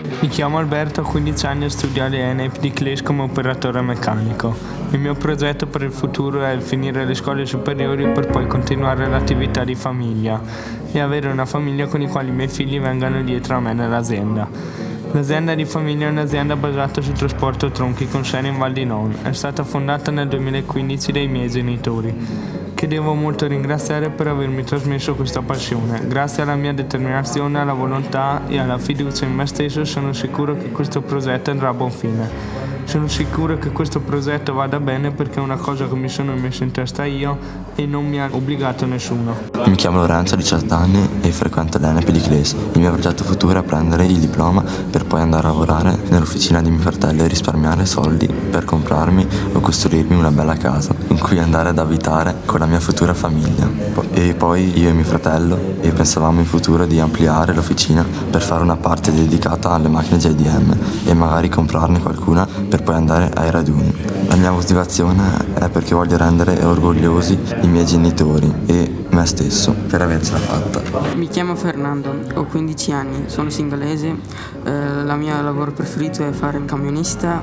Mi chiamo Alberto, ho 15 anni e studio all'ENEP di Cles come operatore meccanico. Il mio progetto per il futuro è finire le scuole superiori per poi continuare l'attività di famiglia e avere una famiglia con i quali i miei figli vengano dietro a me nell'azienda. L'azienda di famiglia è un'azienda basata sul trasporto tronchi con sede in Val di Non. È stata fondata nel 2015 dai miei genitori che devo molto ringraziare per avermi trasmesso questa passione. Grazie alla mia determinazione, alla volontà e alla fiducia in me stesso sono sicuro che questo progetto andrà a buon fine. Sono sicuro che questo progetto vada bene perché è una cosa che mi sono messo in testa io e non mi ha obbligato nessuno. Mi chiamo Lorenzo, ho 18 anni e frequento l'ENEP di Cles. Il mio progetto futuro è prendere il diploma per poi andare a lavorare nell'officina di mio fratello e risparmiare soldi per comprarmi o costruirmi una bella casa in cui andare ad abitare con la mia futura famiglia. E poi io e mio fratello e pensavamo in futuro di ampliare l'officina per fare una parte dedicata alle macchine JDM e magari comprarne qualcuna per per poi andare ai raduni. La mia motivazione è perché voglio rendere orgogliosi i miei genitori e me stesso per avercela fatta. Mi chiamo Fernando, ho 15 anni, sono singalese, eh, il mio lavoro preferito è fare il camionista,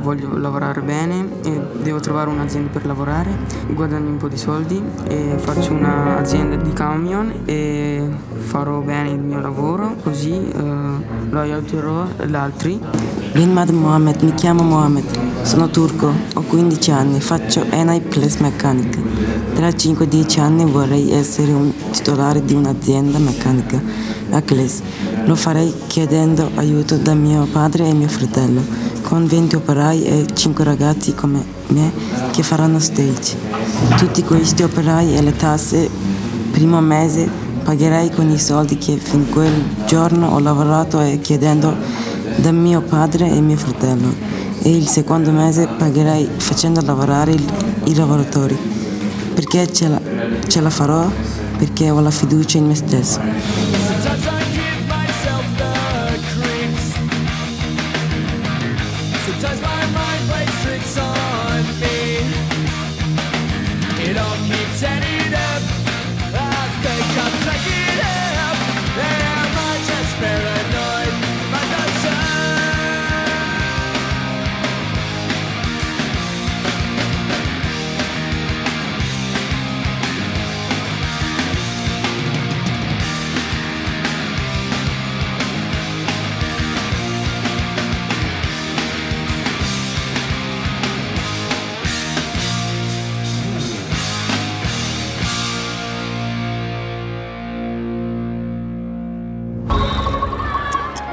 voglio lavorare bene e devo trovare un'azienda per lavorare, guadagno un po' di soldi e faccio un'azienda di camion e farò bene il mio lavoro così eh, lo aiuterò gli altri. Binmad Mohamed, mi chiamo Mohamed, sono turco, ho 15 anni, faccio Enai Place Mechanic. Tra 5-10 anni vorrei essere un titolare di un'azienda meccanica a Cles. Lo farei chiedendo aiuto da mio padre e mio fratello, con 20 operai e 5 ragazzi come me che faranno stage. Tutti questi operai e le tasse, primo mese pagherei con i soldi che fin quel giorno ho lavorato e chiedendo da mio padre e mio fratello. E il secondo mese pagherei facendo lavorare il, i lavoratori. Perché ce la, ce la farò? Perché ho la fiducia in me stesso.